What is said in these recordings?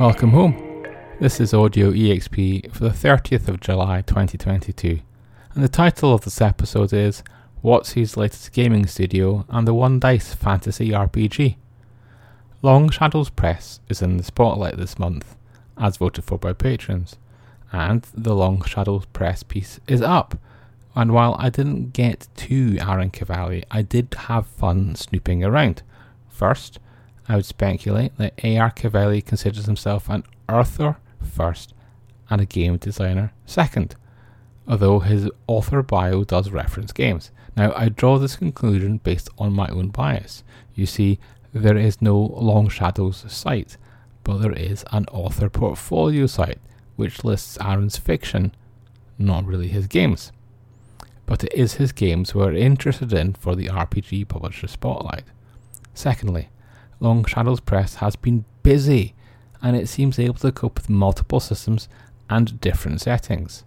Welcome home. This is Audio EXP for the 30th of July 2022, and the title of this episode is WotC's latest gaming studio and the One Dice fantasy RPG. Long Shadows Press is in the spotlight this month, as voted for by patrons, and the Long Shadows Press piece is up. And while I didn't get to Aaron Cavalli, I did have fun snooping around. First, I would speculate that A.R. Cavalli considers himself an author first and a game designer second, although his author bio does reference games. Now, I draw this conclusion based on my own bias. You see, there is no Long Shadows site, but there is an author portfolio site which lists Aaron's fiction, not really his games. But it is his games we're interested in for the RPG Publisher Spotlight. Secondly, Long Shadows Press has been busy and it seems able to cope with multiple systems and different settings.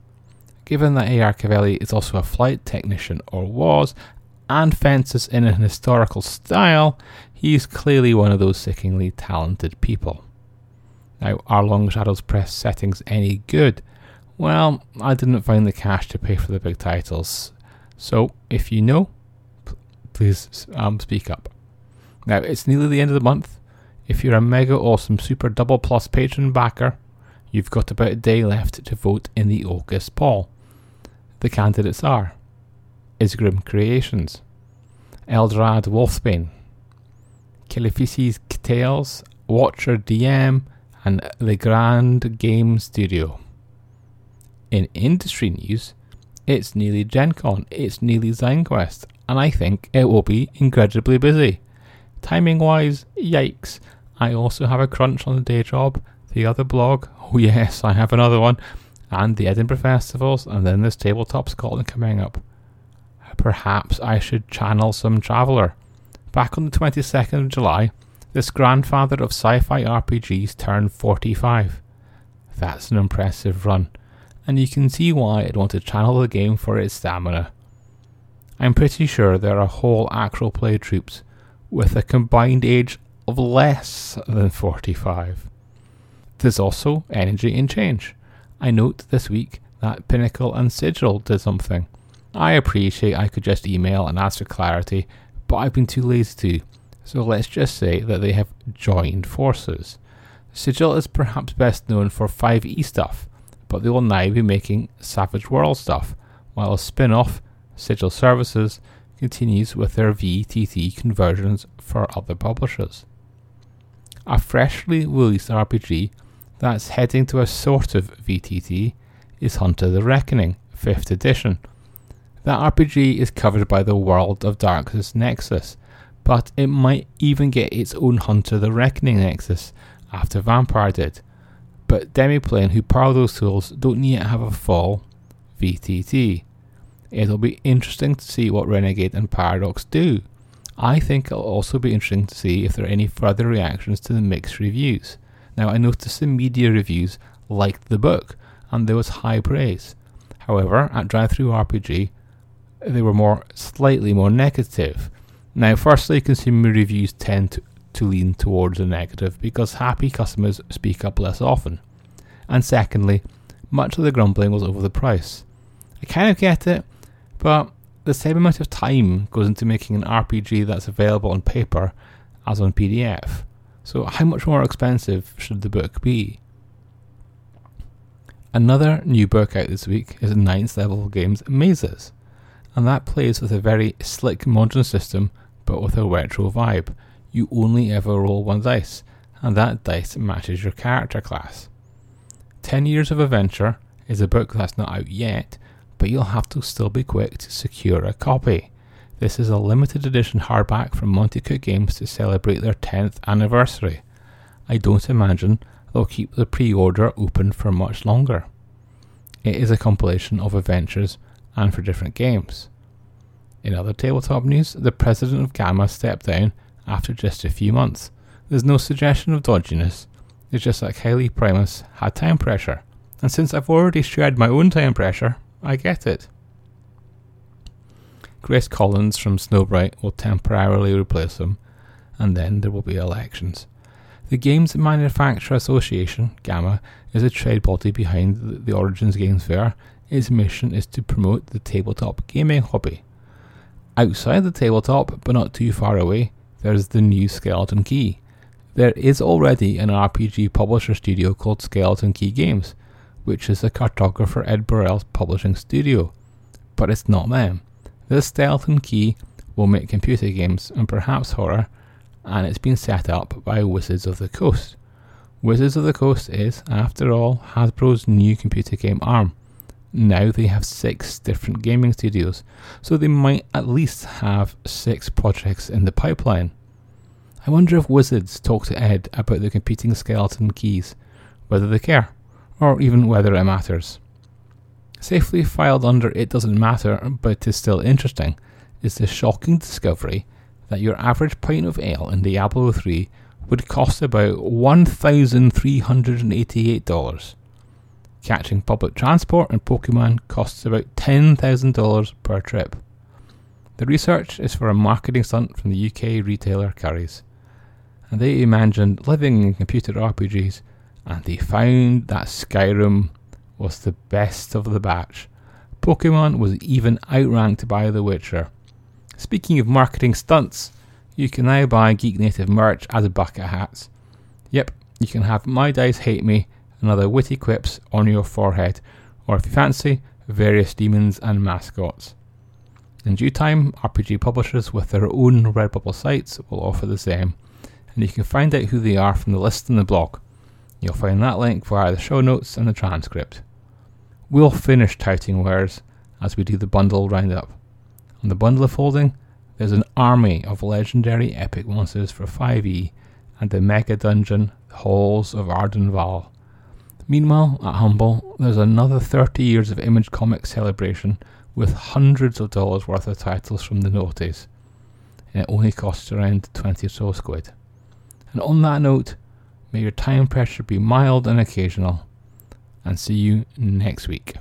Given that A.R. Cavalli is also a flight technician or was, and fences in an historical style, he is clearly one of those sickeningly talented people. Now, are Long Shadows Press settings any good? Well, I didn't find the cash to pay for the big titles, so if you know, please um, speak up. Now, it's nearly the end of the month. If you're a mega awesome Super Double Plus patron backer, you've got about a day left to vote in the August poll. The candidates are Isgrim Creations, Eldrad Wolfsbane, Kilifisis Tales, Watcher DM, and the Grand Game Studio. In industry news, it's nearly Gen Con, it's nearly ZineQuest, and I think it will be incredibly busy. Timing wise, yikes. I also have a crunch on the day job, the other blog, oh yes, I have another one, and the Edinburgh Festivals, and then this Tabletop Scotland coming up. Perhaps I should channel some traveller. Back on the 22nd of July, this grandfather of sci fi RPGs turned 45. That's an impressive run, and you can see why I'd want to channel the game for its stamina. I'm pretty sure there are whole actual play troops with a combined age of less than 45. There's also energy and change. I note this week that Pinnacle and Sigil did something. I appreciate I could just email and ask for clarity, but I've been too lazy to, so let's just say that they have joined forces. Sigil is perhaps best known for 5e stuff, but they will now be making Savage World stuff, while a spin off, Sigil Services, continues with their VTT conversions for other publishers. A freshly released RPG that's heading to a sort of VTT is Hunter the Reckoning, 5th edition. That RPG is covered by the World of Darkness Nexus, but it might even get its own Hunter the Reckoning Nexus after Vampire did. But Demiplane, who power those tools, don't yet have a full VTT. It'll be interesting to see what Renegade and Paradox do. I think it'll also be interesting to see if there are any further reactions to the mixed reviews. Now, I noticed the media reviews liked the book, and there was high praise. However, at DriveThruRPG, they were more slightly more negative. Now, firstly, consumer reviews tend to, to lean towards the negative because happy customers speak up less often. And secondly, much of the grumbling was over the price. I kind of get it, but the same amount of time goes into making an RPG that's available on paper as on PDF. So, how much more expensive should the book be? Another new book out this week is Ninth Level Games Mazes, and that plays with a very slick modern system but with a retro vibe. You only ever roll one dice, and that dice matches your character class. 10 Years of Adventure is a book that's not out yet, but you'll have to still be quick to secure a copy. This is a limited edition hardback from Monte Cook Games to celebrate their 10th anniversary. I don't imagine they'll keep the pre order open for much longer. It is a compilation of adventures and for different games. In other tabletop news, the president of GAMA stepped down after just a few months. There's no suggestion of dodginess, it's just that Kylie Primus had time pressure. And since I've already shared my own time pressure, I get it. Grace Collins from Snowbright will temporarily replace him, and then there will be elections. The Games Manufacturer Association, GAMA, is a trade body behind the Origins Games Fair. Its mission is to promote the tabletop gaming hobby. Outside the tabletop, but not too far away, there's the new Skeleton Key. There is already an RPG publisher studio called Skeleton Key Games, which is the cartographer Ed Bourelle's publishing studio. But it's not them. This Skeleton Key will make computer games and perhaps horror, and it's been set up by Wizards of the Coast. Wizards of the Coast is, after all, Hasbro's new computer game arm. Now they have six different gaming studios, so they might at least have six projects in the pipeline. I wonder if Wizards talk to Ed about the competing skeleton keys, whether they care, or even whether it matters. Safely filed under It Doesn't Matter, but is still interesting, is the shocking discovery that your average pint of ale in Diablo 3 would cost about $1,388. Catching public transport in Pokemon costs about $10,000 per trip. The research is for a marketing stunt from the UK retailer Currys. And they imagined living in computer RPGs and they found that Skyrim was the best of the batch. Pokemon was even outranked by The Witcher. Speaking of marketing stunts, you can now buy Geek Native merch as a bucket hats. Yep, you can have My Dice Hate Me and other witty quips on your forehead, or if you fancy, various demons and mascots. In due time, RPG publishers with their own Redbubble sites will offer the same, and you can find out who they are from the list in the blog. You'll find that link via the show notes and the transcript. We'll finish touting wares as we do the bundle roundup. On the Bundle of Holding, there's an army of legendary epic monsters for 5e and the mega dungeon, the Halls of Ardenval. Meanwhile, at Humble, there's another 30 years of Image Comics celebration with hundreds of dollars worth of titles from the notice. And it only costs around 20 or so squid. And on that note, may your time pressure be mild and occasional. And see you next week.